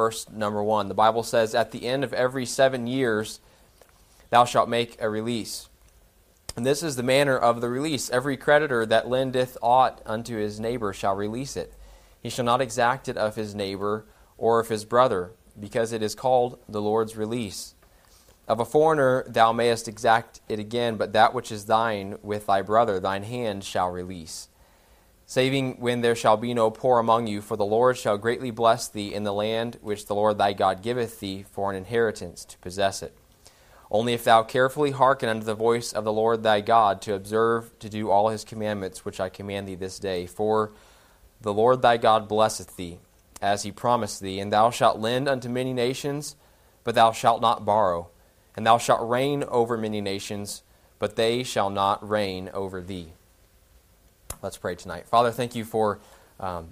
verse number 1. The Bible says, At the end of every seven years, thou shalt make a release. And this is the manner of the release. Every creditor that lendeth aught unto his neighbor shall release it. He shall not exact it of his neighbor or of his brother, because it is called the Lord's release. Of a foreigner thou mayest exact it again, but that which is thine with thy brother thine hand shall release. Saving when there shall be no poor among you, for the Lord shall greatly bless thee in the land which the Lord thy God giveth thee for an inheritance to possess it. Only if thou carefully hearken unto the voice of the Lord thy God, to observe to do all his commandments which I command thee this day. For the Lord thy God blesseth thee, as he promised thee, and thou shalt lend unto many nations, but thou shalt not borrow. And thou shalt reign over many nations, but they shall not reign over thee. Let's pray tonight. Father, thank you for um,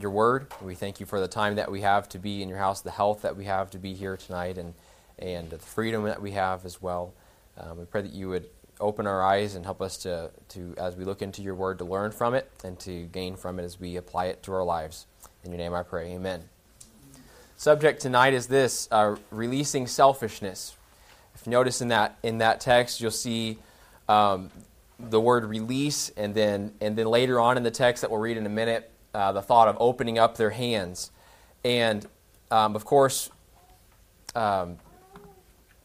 your word. We thank you for the time that we have to be in your house, the health that we have to be here tonight, and, and the freedom that we have as well. Um, we pray that you would open our eyes and help us to, to, as we look into your word, to learn from it and to gain from it as we apply it to our lives. In your name I pray. Amen. Subject tonight is this uh, releasing selfishness. If you notice in that, in that text, you'll see um, the word release, and then, and then later on in the text that we'll read in a minute, uh, the thought of opening up their hands. And um, of course, um,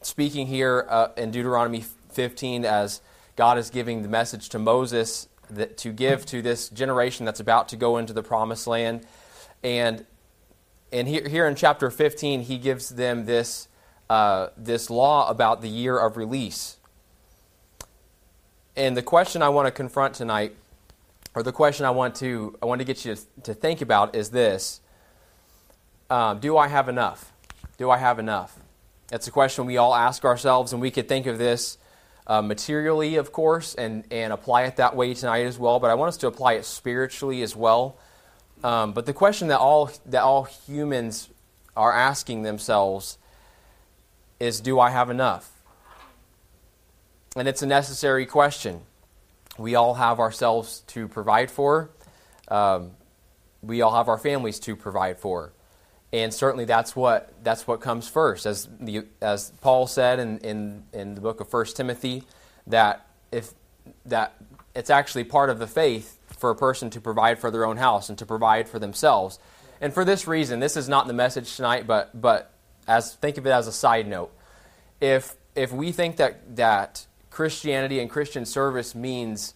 speaking here uh, in Deuteronomy 15 as God is giving the message to Moses that, to give to this generation that's about to go into the promised land. And, and here, here in chapter 15, he gives them this, uh, this law about the year of release. And the question I want to confront tonight, or the question I want to, I want to get you to, think about is this um, Do I have enough? Do I have enough? That's a question we all ask ourselves, and we could think of this uh, materially, of course, and, and apply it that way tonight as well. But I want us to apply it spiritually as well. Um, but the question that all that all humans are asking themselves is, do I have enough? And it's a necessary question. We all have ourselves to provide for. Um, we all have our families to provide for and certainly that's what that's what comes first as the as paul said in, in, in the book of 1 timothy that if that it's actually part of the faith for a person to provide for their own house and to provide for themselves and for this reason this is not the message tonight but but as think of it as a side note if if we think that that christianity and christian service means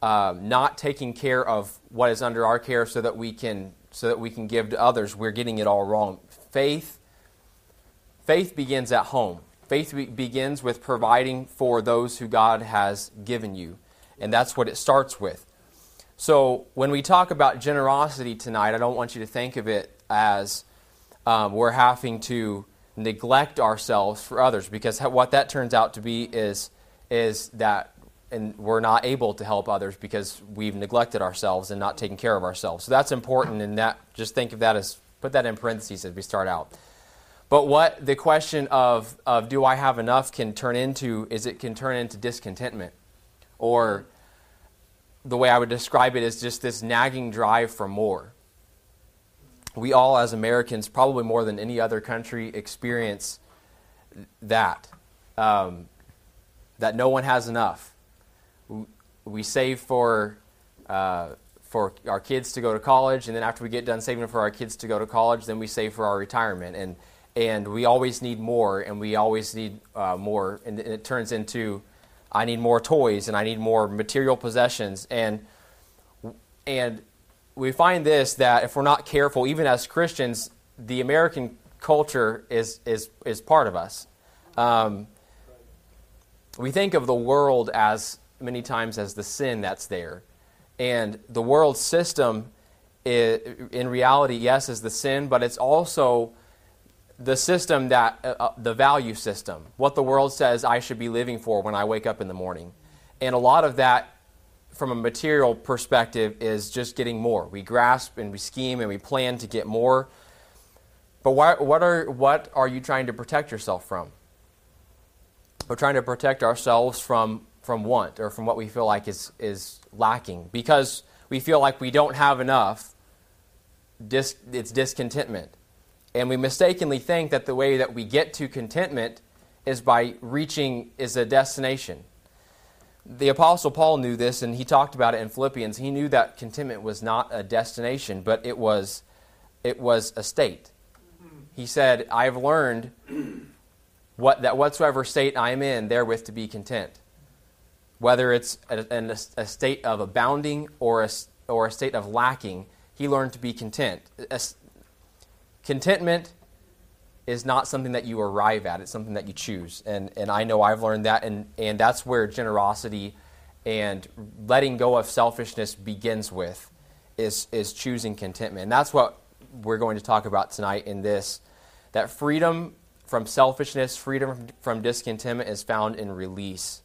um, not taking care of what is under our care so that we can so that we can give to others, we're getting it all wrong. Faith, faith begins at home. Faith be- begins with providing for those who God has given you, and that's what it starts with. So when we talk about generosity tonight, I don't want you to think of it as um, we're having to neglect ourselves for others, because what that turns out to be is is that and we're not able to help others because we've neglected ourselves and not taken care of ourselves. So that's important, and that just think of that as put that in parentheses as we start out. But what the question of, of do I have enough can turn into is it can turn into discontentment. Or the way I would describe it is just this nagging drive for more. We all, as Americans, probably more than any other country, experience that. Um, that no one has enough. We save for uh, for our kids to go to college, and then after we get done saving for our kids to go to college, then we save for our retirement, and and we always need more, and we always need uh, more, and it turns into I need more toys, and I need more material possessions, and and we find this that if we're not careful, even as Christians, the American culture is is is part of us. Um, we think of the world as many times as the sin that's there. And the world system, in reality, yes, is the sin, but it's also the system that, uh, uh, the value system, what the world says I should be living for when I wake up in the morning. And a lot of that, from a material perspective, is just getting more. We grasp and we scheme and we plan to get more. But what, what, are, what are you trying to protect yourself from? We're trying to protect ourselves from from want or from what we feel like is, is lacking. Because we feel like we don't have enough, dis, it's discontentment. And we mistakenly think that the way that we get to contentment is by reaching is a destination. The apostle Paul knew this and he talked about it in Philippians. He knew that contentment was not a destination, but it was it was a state. He said, "I've learned what that whatsoever state I am in therewith to be content." Whether it's a, a, a state of abounding or a, or a state of lacking, he learned to be content. Contentment is not something that you arrive at, it's something that you choose. And, and I know I've learned that, and, and that's where generosity and letting go of selfishness begins with, is, is choosing contentment. And that's what we're going to talk about tonight in this that freedom from selfishness, freedom from discontentment is found in release.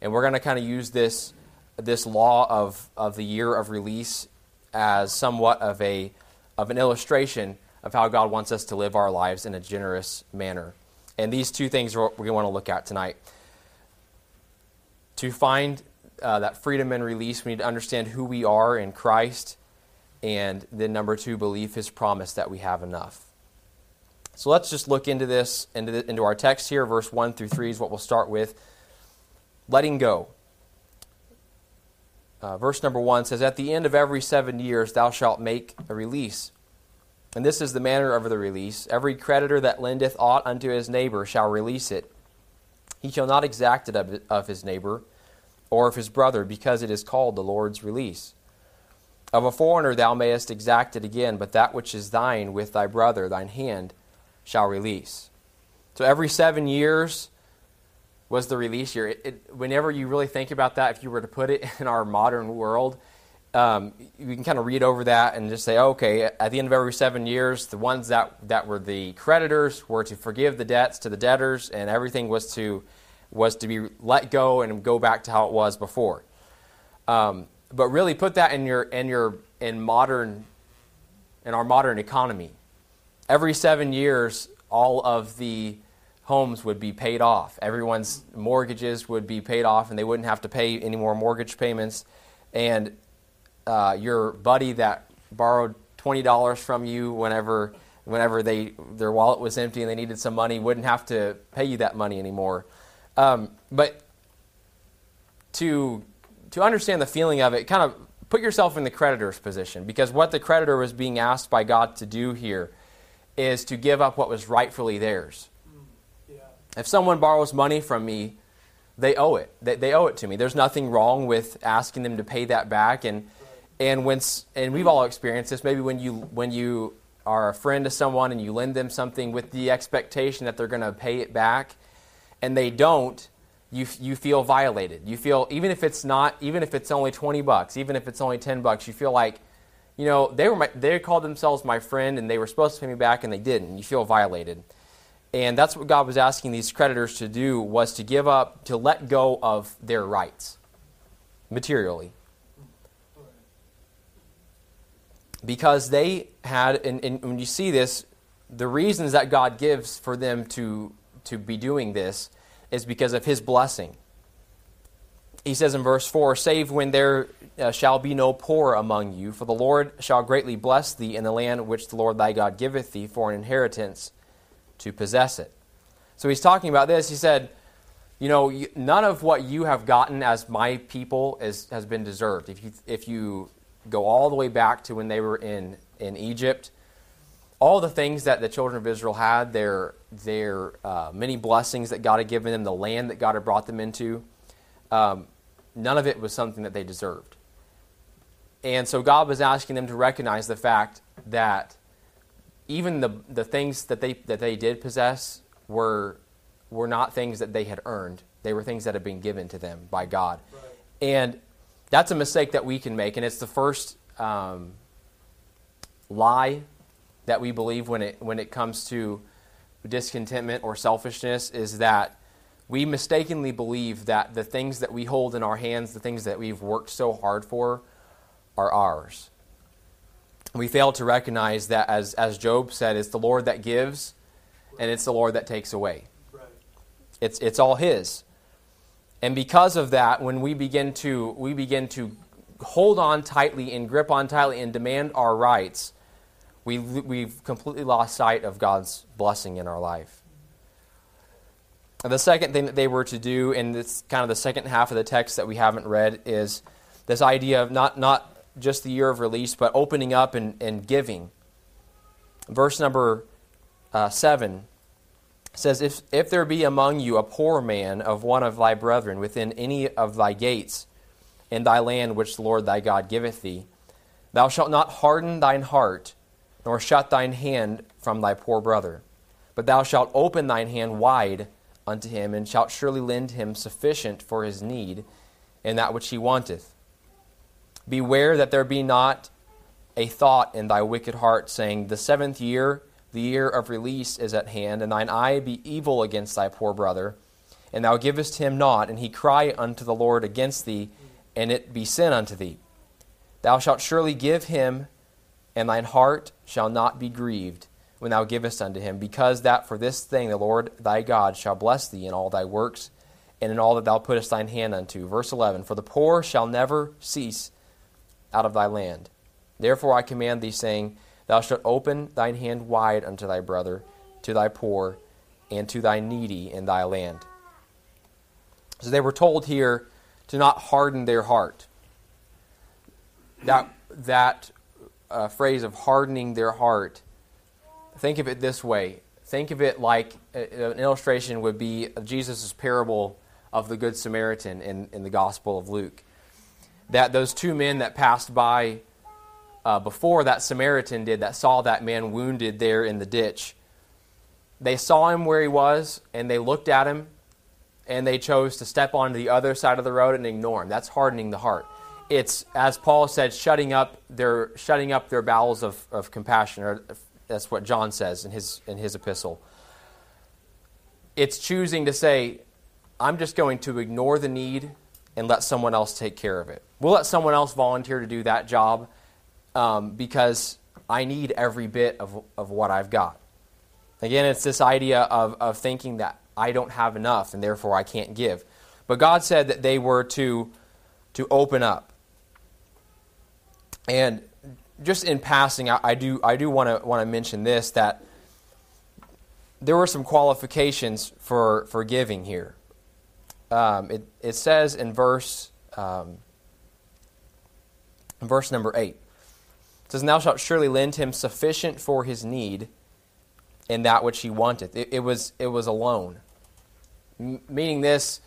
And we're going to kind of use this, this law of, of the year of release as somewhat of, a, of an illustration of how God wants us to live our lives in a generous manner. And these two things are what we want to look at tonight. To find uh, that freedom and release, we need to understand who we are in Christ. And then, number two, believe his promise that we have enough. So let's just look into this, into, the, into our text here. Verse 1 through 3 is what we'll start with letting go. Uh, verse number 1 says, At the end of every seven years thou shalt make a release. And this is the manner of the release. Every creditor that lendeth aught unto his neighbor shall release it. He shall not exact it of, of his neighbor or of his brother, because it is called the Lord's release. Of a foreigner thou mayest exact it again, but that which is thine with thy brother, thine hand, shall release. So every seven years, was the release year. It, it, whenever you really think about that, if you were to put it in our modern world, um, you can kind of read over that and just say, okay, at the end of every seven years, the ones that, that were the creditors were to forgive the debts to the debtors, and everything was to was to be let go and go back to how it was before. Um, but really, put that in your in your in modern in our modern economy. Every seven years, all of the homes would be paid off. Everyone's mortgages would be paid off, and they wouldn't have to pay any more mortgage payments. And uh, your buddy that borrowed twenty dollars from you whenever whenever they their wallet was empty and they needed some money wouldn't have to pay you that money anymore. Um, but to to understand the feeling of it, kind of put yourself in the creditor's position because what the creditor was being asked by God to do here is to give up what was rightfully theirs. Mm, if someone borrows money from me, they owe it. They, they owe it to me. There's nothing wrong with asking them to pay that back. And and when and we've all experienced this. Maybe when you when you are a friend to someone and you lend them something with the expectation that they're going to pay it back, and they don't, you you feel violated. You feel even if it's not, even if it's only twenty bucks, even if it's only ten bucks, you feel like, you know, they were my, they called themselves my friend and they were supposed to pay me back and they didn't. You feel violated. And that's what God was asking these creditors to do was to give up, to let go of their rights materially. Because they had, and, and when you see this, the reasons that God gives for them to, to be doing this is because of His blessing. He says in verse 4 Save when there uh, shall be no poor among you, for the Lord shall greatly bless thee in the land which the Lord thy God giveth thee for an inheritance to possess it. So he's talking about this. He said, You know, none of what you have gotten as my people is, has been deserved. If you, if you go all the way back to when they were in, in Egypt, all the things that the children of Israel had, their, their uh, many blessings that God had given them, the land that God had brought them into, um, none of it was something that they deserved. And so God was asking them to recognize the fact that even the, the things that they, that they did possess were, were not things that they had earned. They were things that had been given to them by God. Right. And that's a mistake that we can make. And it's the first um, lie that we believe when it, when it comes to discontentment or selfishness is that we mistakenly believe that the things that we hold in our hands, the things that we've worked so hard for, are ours we fail to recognize that, as, as Job said, it's the Lord that gives and it's the Lord that takes away. It's, it's all His. And because of that, when we begin to, we begin to hold on tightly and grip on tightly and demand our rights, we, we've completely lost sight of God's blessing in our life. The second thing that they were to do, and it's kind of the second half of the text that we haven't read, is this idea of not, not just the year of release, but opening up and, and giving. Verse number uh, 7 says, if, if there be among you a poor man of one of thy brethren within any of thy gates in thy land which the Lord thy God giveth thee, thou shalt not harden thine heart, nor shut thine hand from thy poor brother, but thou shalt open thine hand wide unto him, and shalt surely lend him sufficient for his need and that which he wanteth. Beware that there be not a thought in thy wicked heart, saying, The seventh year, the year of release, is at hand, and thine eye be evil against thy poor brother, and thou givest him not, and he cry unto the Lord against thee, and it be sin unto thee. Thou shalt surely give him, and thine heart shall not be grieved when thou givest unto him, because that for this thing the Lord thy God shall bless thee in all thy works, and in all that thou puttest thine hand unto. Verse 11 For the poor shall never cease out of thy land. Therefore I command thee, saying, Thou shalt open thine hand wide unto thy brother, to thy poor, and to thy needy in thy land. So they were told here to not harden their heart. That, that uh, phrase of hardening their heart, think of it this way. Think of it like uh, an illustration would be of Jesus' parable of the Good Samaritan in, in the Gospel of Luke that those two men that passed by uh, before that Samaritan did, that saw that man wounded there in the ditch, they saw him where he was and they looked at him and they chose to step onto the other side of the road and ignore him. That's hardening the heart. It's, as Paul said, shutting up their, shutting up their bowels of, of compassion. Or that's what John says in his, in his epistle. It's choosing to say, I'm just going to ignore the need and let someone else take care of it. We'll let someone else volunteer to do that job um, because I need every bit of, of what I've got. Again, it's this idea of, of thinking that I don't have enough and therefore I can't give. But God said that they were to, to open up. And just in passing, I, I do, I do want to want to mention this that there were some qualifications for, for giving here um, it, it says in verse, um, verse number 8, it says, Thou shalt surely lend him sufficient for his need in that which he wanteth. It, it was, it was a loan. M- meaning this,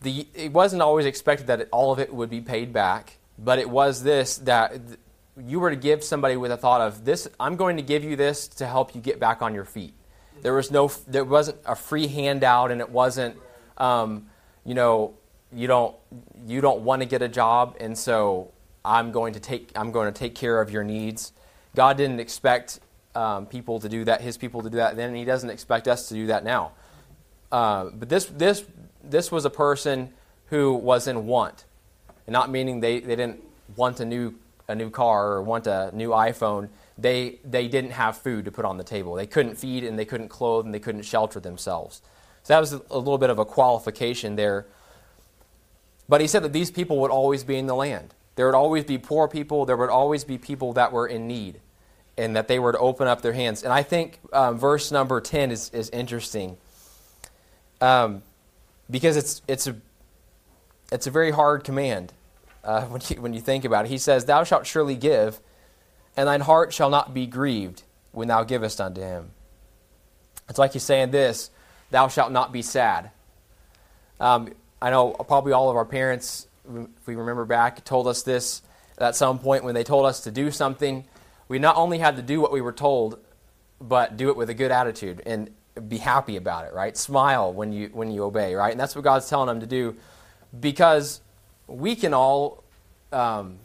the, it wasn't always expected that it, all of it would be paid back, but it was this that you were to give somebody with a thought of this i'm going to give you this to help you get back on your feet there was no there wasn't a free handout and it wasn't um, you know, you don't you don't want to get a job, and so I'm going to take I'm going to take care of your needs. God didn't expect um, people to do that, His people to do that then, and He doesn't expect us to do that now. Uh, but this this this was a person who was in want, and not meaning they, they didn't want a new a new car or want a new iPhone. They they didn't have food to put on the table. They couldn't feed and they couldn't clothe and they couldn't shelter themselves. So that was a little bit of a qualification there. But he said that these people would always be in the land. There would always be poor people. There would always be people that were in need, and that they were to open up their hands. And I think um, verse number 10 is, is interesting um, because it's, it's, a, it's a very hard command uh, when, you, when you think about it. He says, Thou shalt surely give, and thine heart shall not be grieved when thou givest unto him. It's like he's saying this thou shalt not be sad. Um, I know probably all of our parents, if we remember back, told us this at some point when they told us to do something. We not only had to do what we were told, but do it with a good attitude and be happy about it, right? Smile when you when you obey, right? And that's what God's telling them to do, because we can all um,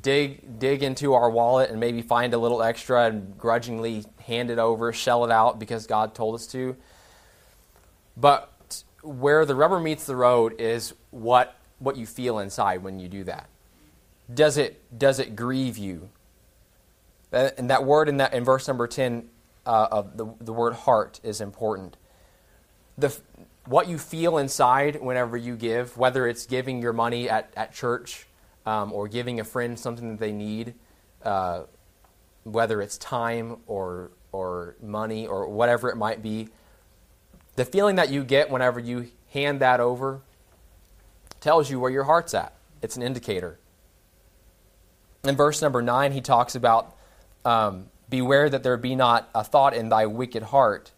dig dig into our wallet and maybe find a little extra and grudgingly hand it over, shell it out because God told us to. But where the rubber meets the road is what what you feel inside when you do that. Does it does it grieve you? And that word in that in verse number ten uh, of the the word heart is important. The what you feel inside whenever you give, whether it's giving your money at, at church um, or giving a friend something that they need, uh, whether it's time or, or money or whatever it might be, the feeling that you get whenever you hand that over tells you where your heart's at. It's an indicator. In verse number 9, he talks about um, beware that there be not a thought in thy wicked heart,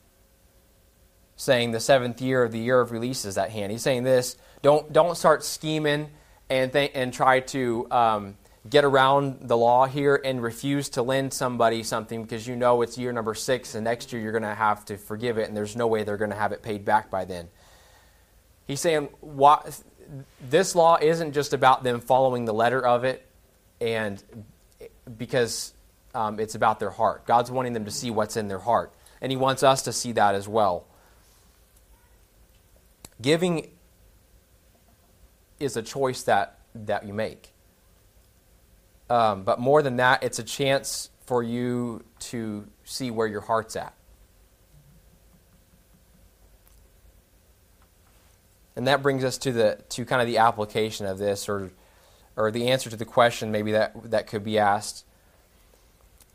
saying the seventh year of the year of release is at hand. He's saying this don't, don't start scheming and, th- and try to um, get around the law here and refuse to lend somebody something because you know it's year number six and next year you're going to have to forgive it and there's no way they're going to have it paid back by then. He's saying what, this law isn't just about them following the letter of it and because um, it's about their heart. God's wanting them to see what's in their heart, and He wants us to see that as well. Giving is a choice that, that you make. Um, but more than that, it's a chance for you to see where your heart's at. And that brings us to the to kind of the application of this, or or the answer to the question maybe that that could be asked.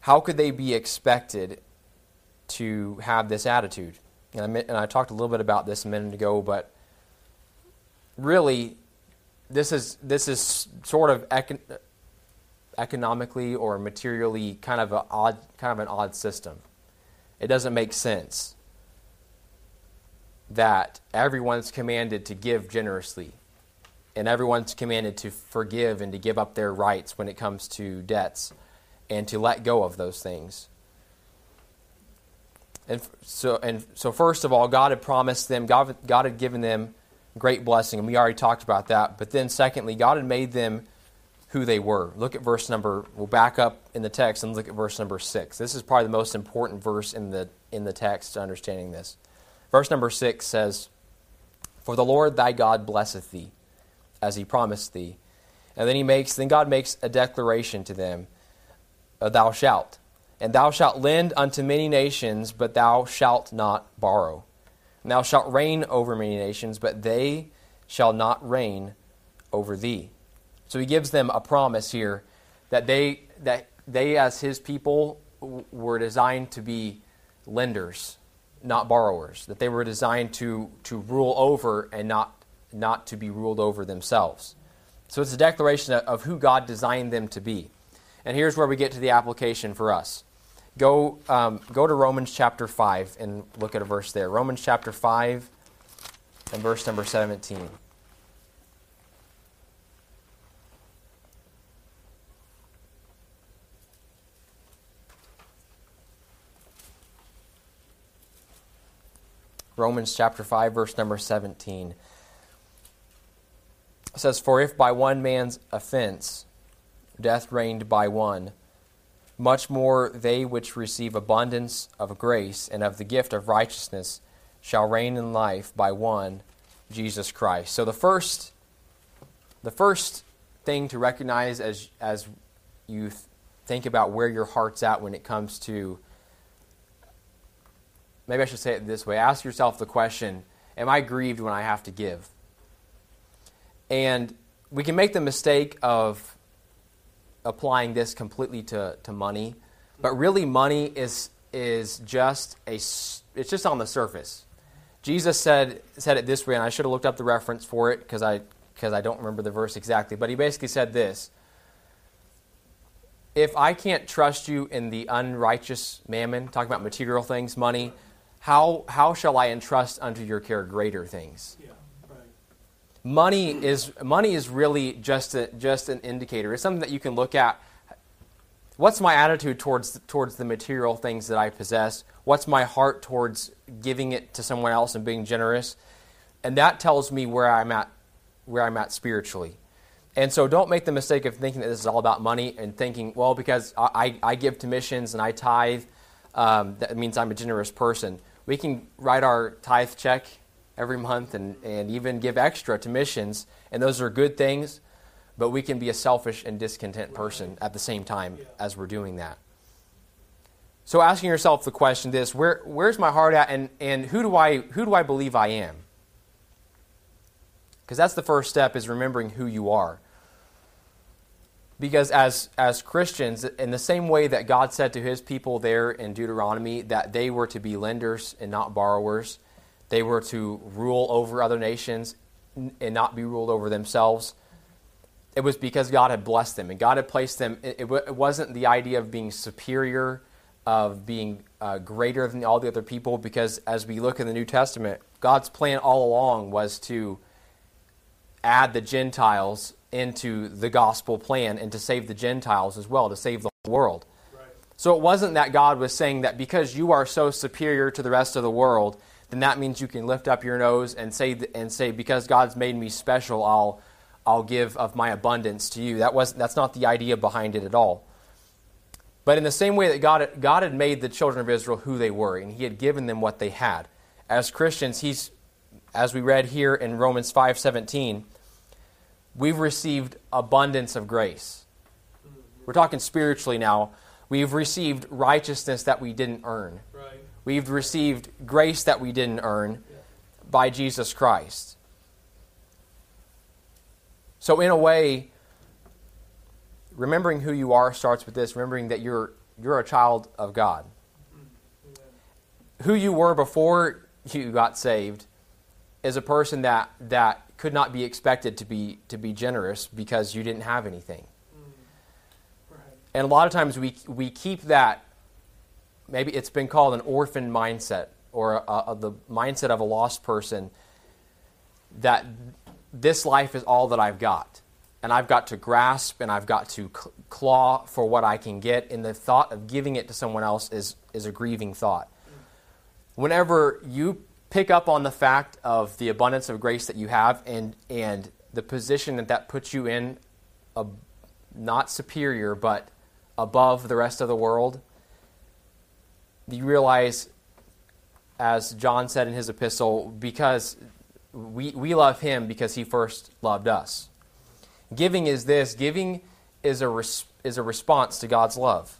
How could they be expected to have this attitude? And I, and I talked a little bit about this a minute ago, but really, this is this is sort of econ- economically or materially kind of a odd kind of an odd system. It doesn't make sense that everyone's commanded to give generously and everyone's commanded to forgive and to give up their rights when it comes to debts and to let go of those things. And so, and so first of all, God had promised them, God, God had given them great blessing, and we already talked about that. But then, secondly, God had made them who they were. Look at verse number, we'll back up in the text and look at verse number six. This is probably the most important verse in the, in the text to understanding this. Verse number 6 says, For the Lord thy God blesseth thee, as he promised thee. And then he makes, then God makes a declaration to them, Thou shalt. And thou shalt lend unto many nations, but thou shalt not borrow. And thou shalt reign over many nations, but they shall not reign over thee. So he gives them a promise here that they, that they as his people, were designed to be lenders not borrowers, that they were designed to, to rule over and not, not to be ruled over themselves. So it's a declaration of who God designed them to be. And here's where we get to the application for us. Go, um, go to Romans chapter 5 and look at a verse there. Romans chapter 5 and verse number 17. Romans chapter 5, verse number 17. It says, For if by one man's offense death reigned by one, much more they which receive abundance of grace and of the gift of righteousness shall reign in life by one, Jesus Christ. So the first, the first thing to recognize as, as you think about where your heart's at when it comes to maybe I should say it this way ask yourself the question Am I grieved when I have to give? And we can make the mistake of applying this completely to, to money, but really money is, is just a, it's just on the surface. Jesus said, said it this way, and I should have looked up the reference for it because I, because I don't remember the verse exactly, but he basically said this If I can't trust you in the unrighteous mammon, talking about material things, money, how, how shall I entrust unto your care greater things? Yeah. Money is money is really just a, just an indicator. It's something that you can look at. What's my attitude towards towards the material things that I possess? What's my heart towards giving it to someone else and being generous? And that tells me where I'm at where I'm at spiritually. And so don't make the mistake of thinking that this is all about money and thinking, well, because I, I, give to missions and I tithe, um, that means I'm a generous person we can write our tithe check every month and, and even give extra to missions, and those are good things, but we can be a selfish and discontent person at the same time as we're doing that. So asking yourself the question this, where, where's my heart at and, and who, do I, who do I believe I am? Because that's the first step is remembering who you are. Because as, as Christians, in the same way that God said to his people there in Deuteronomy that they were to be lenders and not borrowers, they were to rule over other nations and not be ruled over themselves. It was because God had blessed them and God had placed them. It, it wasn't the idea of being superior, of being uh, greater than all the other people, because as we look in the New Testament, God's plan all along was to add the Gentiles into the gospel plan and to save the Gentiles as well, to save the whole world. Right. So it wasn't that God was saying that because you are so superior to the rest of the world, then that means you can lift up your nose and say and say because God's made me special, I'll I'll give of my abundance to you. That was that's not the idea behind it at all. But in the same way that God God had made the children of Israel who they were and he had given them what they had. As Christians, he's as we read here in Romans 5:17, we've received abundance of grace. We're talking spiritually now. We've received righteousness that we didn't earn. Right. We've received grace that we didn't earn by Jesus Christ. So, in a way, remembering who you are starts with this remembering that you're, you're a child of God. Who you were before you got saved is a person that, that could not be expected to be to be generous because you didn't have anything. Mm. And a lot of times we we keep that maybe it's been called an orphan mindset or a, a, the mindset of a lost person that this life is all that I've got. And I've got to grasp and I've got to claw for what I can get. And the thought of giving it to someone else is, is a grieving thought. Whenever you pick up on the fact of the abundance of grace that you have and, and the position that that puts you in, a, not superior, but above the rest of the world, you realize, as John said in his epistle, because we, we love him because he first loved us. Giving is this giving is a, res, is a response to God's love.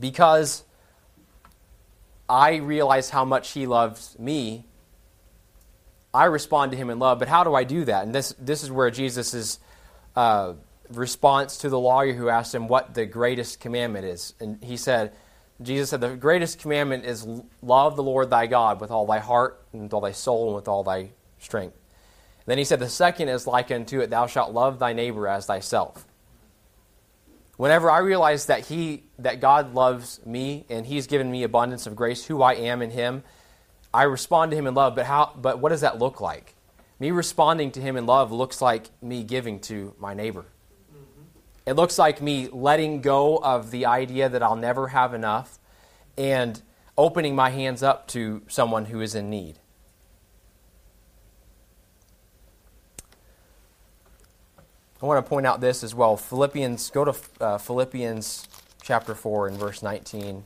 Because I realize how much He loves me, I respond to Him in love. But how do I do that? And this, this is where Jesus' uh, response to the lawyer who asked him what the greatest commandment is. And he said, Jesus said, The greatest commandment is love the Lord thy God with all thy heart, and with all thy soul, and with all thy strength. And then he said, The second is like unto it, thou shalt love thy neighbor as thyself. Whenever I realize that he that God loves me and he's given me abundance of grace, who I am in him, I respond to him in love, but how but what does that look like? Me responding to him in love looks like me giving to my neighbor. It looks like me letting go of the idea that I'll never have enough and opening my hands up to someone who is in need. I want to point out this as well. Philippians, go to uh, Philippians chapter 4 and verse 19.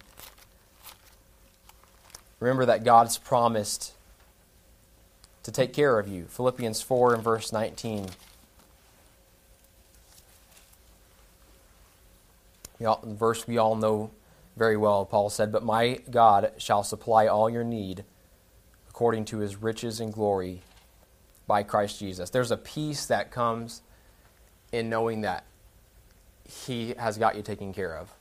Remember that God's promised to take care of you. Philippians 4 and verse 19. Verse we all know very well, Paul said, But my God shall supply all your need according to his riches and glory by Christ Jesus. There's a peace that comes in knowing that he has got you taken care of.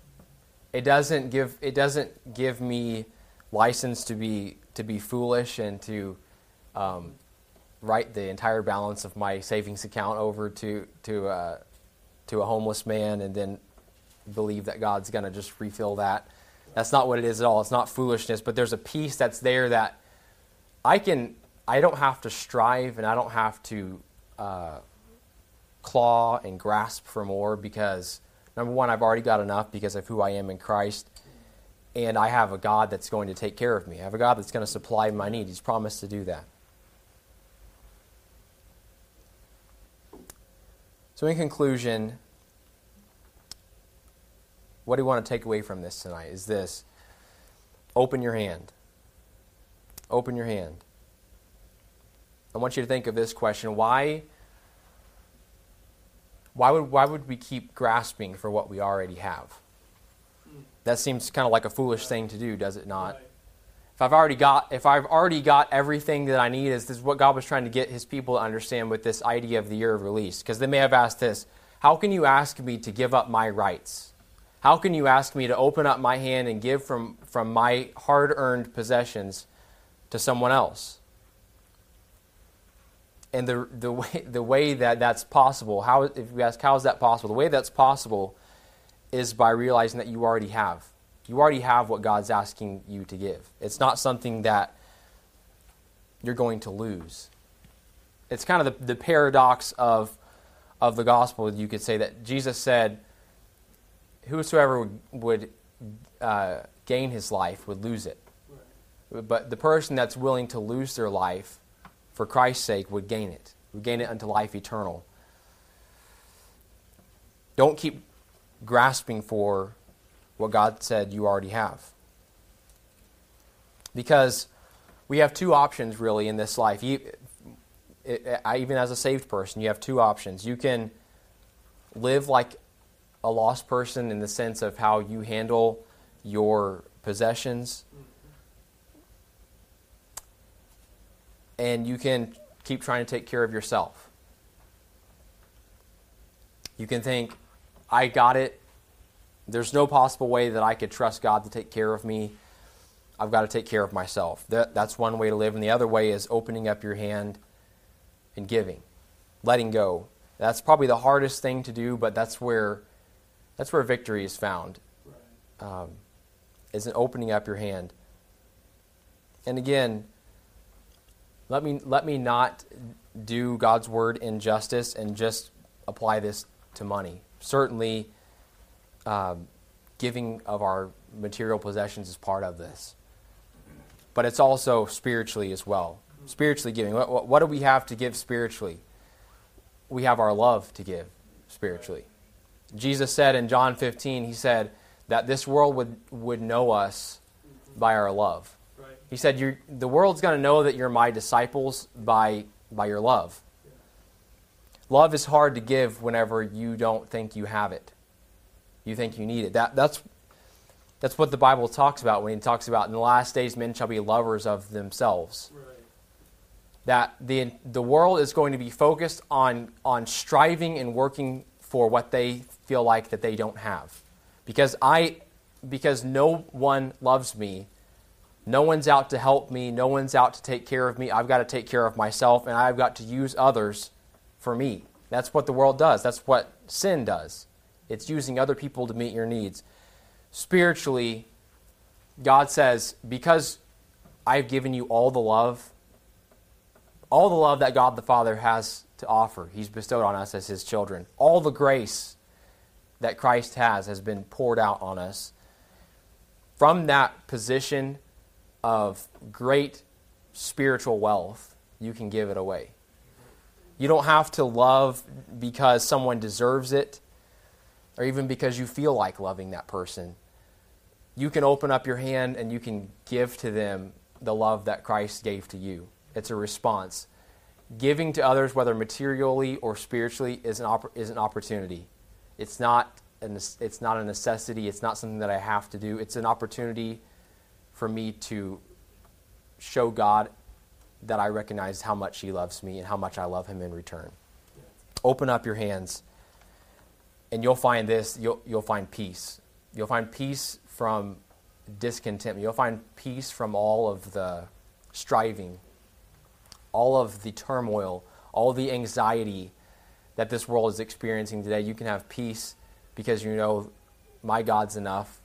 It doesn't give it doesn't give me license to be to be foolish and to um, write the entire balance of my savings account over to to uh, to a homeless man and then believe that God's going to just refill that. That's not what it is at all. It's not foolishness, but there's a peace that's there that I can. I don't have to strive and I don't have to. Uh, claw and grasp for more because number one, I've already got enough because of who I am in Christ. And I have a God that's going to take care of me. I have a God that's going to supply my need. He's promised to do that. So, in conclusion, what do you want to take away from this tonight is this open your hand. Open your hand. I want you to think of this question why why would, why would we keep grasping for what we already have? That seems kind of like a foolish thing to do, does it not? If I've already got if I've already got everything that I need, is this what God was trying to get his people to understand with this idea of the year of release? Because they may have asked this, How can you ask me to give up my rights? How can you ask me to open up my hand and give from, from my hard earned possessions to someone else? And the, the, way, the way that that's possible, how, if you ask, how is that possible? The way that's possible is by realizing that you already have. You already have what God's asking you to give. It's not something that you're going to lose. It's kind of the, the paradox of, of the gospel, you could say, that Jesus said, Whosoever would, would uh, gain his life would lose it. Right. But the person that's willing to lose their life for Christ's sake would gain it, would gain it unto life eternal. Don't keep grasping for what God said you already have. Because we have two options really in this life. You, it, I, even as a saved person, you have two options. You can live like a lost person in the sense of how you handle your possessions. And you can keep trying to take care of yourself. You can think, I got it. There's no possible way that I could trust God to take care of me. I've got to take care of myself. That, that's one way to live. And the other way is opening up your hand and giving, letting go. That's probably the hardest thing to do, but that's where, that's where victory is found, um, is in opening up your hand. And again, let me, let me not do God's word injustice and just apply this to money. Certainly, um, giving of our material possessions is part of this. But it's also spiritually as well. Spiritually giving. What, what, what do we have to give spiritually? We have our love to give spiritually. Jesus said in John 15, He said that this world would, would know us by our love. Right. He said, The world's going to know that you're my disciples by, by your love. Yeah. Love is hard to give whenever you don't think you have it you think you need it. That, that's, that's what the Bible talks about when he talks about in the last days men shall be lovers of themselves. Right. That the, the world is going to be focused on, on striving and working for what they feel like that they don't have. Because I because no one loves me. No one's out to help me. No one's out to take care of me. I've got to take care of myself, and I've got to use others for me. That's what the world does. That's what sin does. It's using other people to meet your needs. Spiritually, God says, because I've given you all the love, all the love that God the Father has to offer, He's bestowed on us as His children. All the grace that Christ has has been poured out on us. From that position of great spiritual wealth, you can give it away. You don't have to love because someone deserves it or even because you feel like loving that person, you can open up your hand and you can give to them the love that Christ gave to you. It's a response. Giving to others, whether materially or spiritually, is an, opp- is an opportunity. It's not, an, it's not a necessity. It's not something that I have to do. It's an opportunity for me to show God that I recognize how much He loves me and how much I love Him in return. Open up your hands and you'll find this, you'll, you'll find peace. You'll find peace from discontentment. You'll find peace from all of the striving, all of the turmoil, all the anxiety that this world is experiencing today. You can have peace because you know my God's enough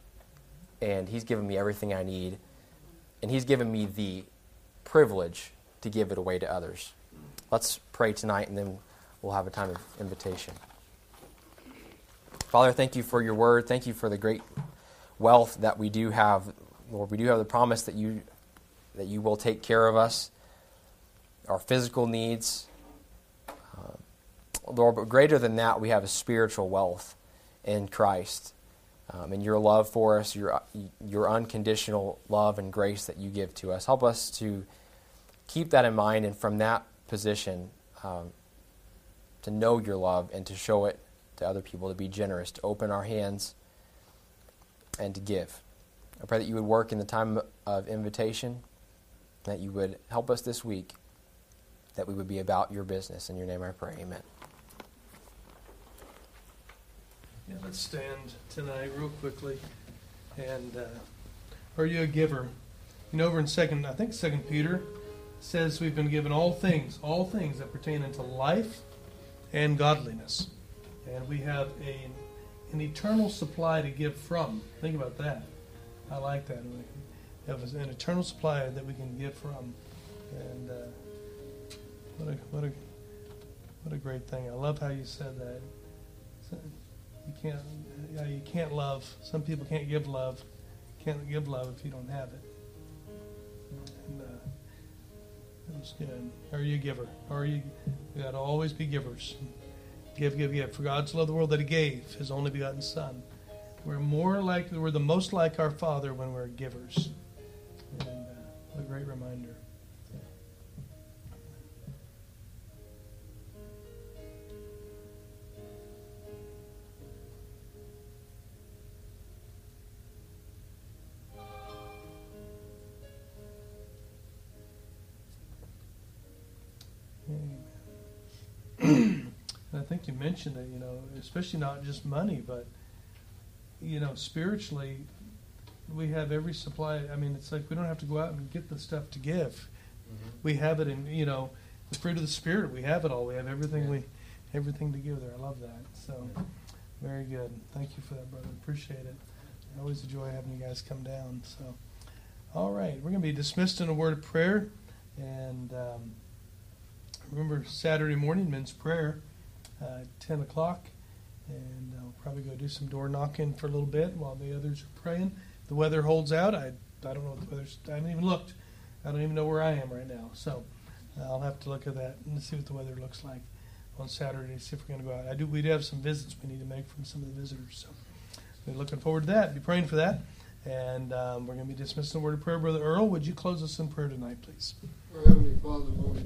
and He's given me everything I need, and He's given me the privilege to give it away to others. Let's pray tonight, and then we'll have a time of invitation. Father, thank you for your word. Thank you for the great wealth that we do have. Lord, we do have the promise that you that you will take care of us, our physical needs. Uh, Lord, but greater than that, we have a spiritual wealth in Christ. Um, and your love for us, your, your unconditional love and grace that you give to us. Help us to keep that in mind and from that position um, to know your love and to show it to other people, to be generous, to open our hands, and to give. I pray that you would work in the time of invitation, that you would help us this week, that we would be about your business. In your name I pray. Amen. Yeah, let's stand tonight real quickly. And uh, are you a giver? You know, over in second, I think Second Peter says we've been given all things, all things that pertain unto life and godliness, and we have a an eternal supply to give from. Think about that. I like that. We have an eternal supply that we can give from, and uh, what a what a what a great thing. I love how you said that. You can't you, you can't love. Some people can't give love. Can't give love if you don't have it. And, uh, that's good. Are you a giver? Are you? We got to always be givers. Give, give, give. For God so loved the world that He gave His only begotten Son. We're more like, we're the most like our Father when we're givers. And uh, what a great reminder. I think you mentioned it, you know, especially not just money, but, you know, spiritually, we have every supply. I mean, it's like we don't have to go out and get the stuff to give. Mm-hmm. We have it in, you know, the fruit of the Spirit. We have it all. We have everything yeah. we, everything to give there. I love that. So, very good. Thank you for that, brother. Appreciate it. I always enjoy having you guys come down. So, all right, we're going to be dismissed in a word of prayer, and um, remember Saturday morning men's prayer uh, 10 o'clock. And I'll probably go do some door knocking for a little bit while the others are praying. The weather holds out. I, I don't know what the weather's. I haven't even looked. I don't even know where I am right now. So uh, I'll have to look at that and see what the weather looks like on Saturday. See if we're going to go out. I do. We do have some visits we need to make from some of the visitors. So we're looking forward to that. Be praying for that. And um, we're going to be dismissing the word of prayer. Brother Earl, would you close us in prayer tonight, please? Our Heavenly Father, Lord,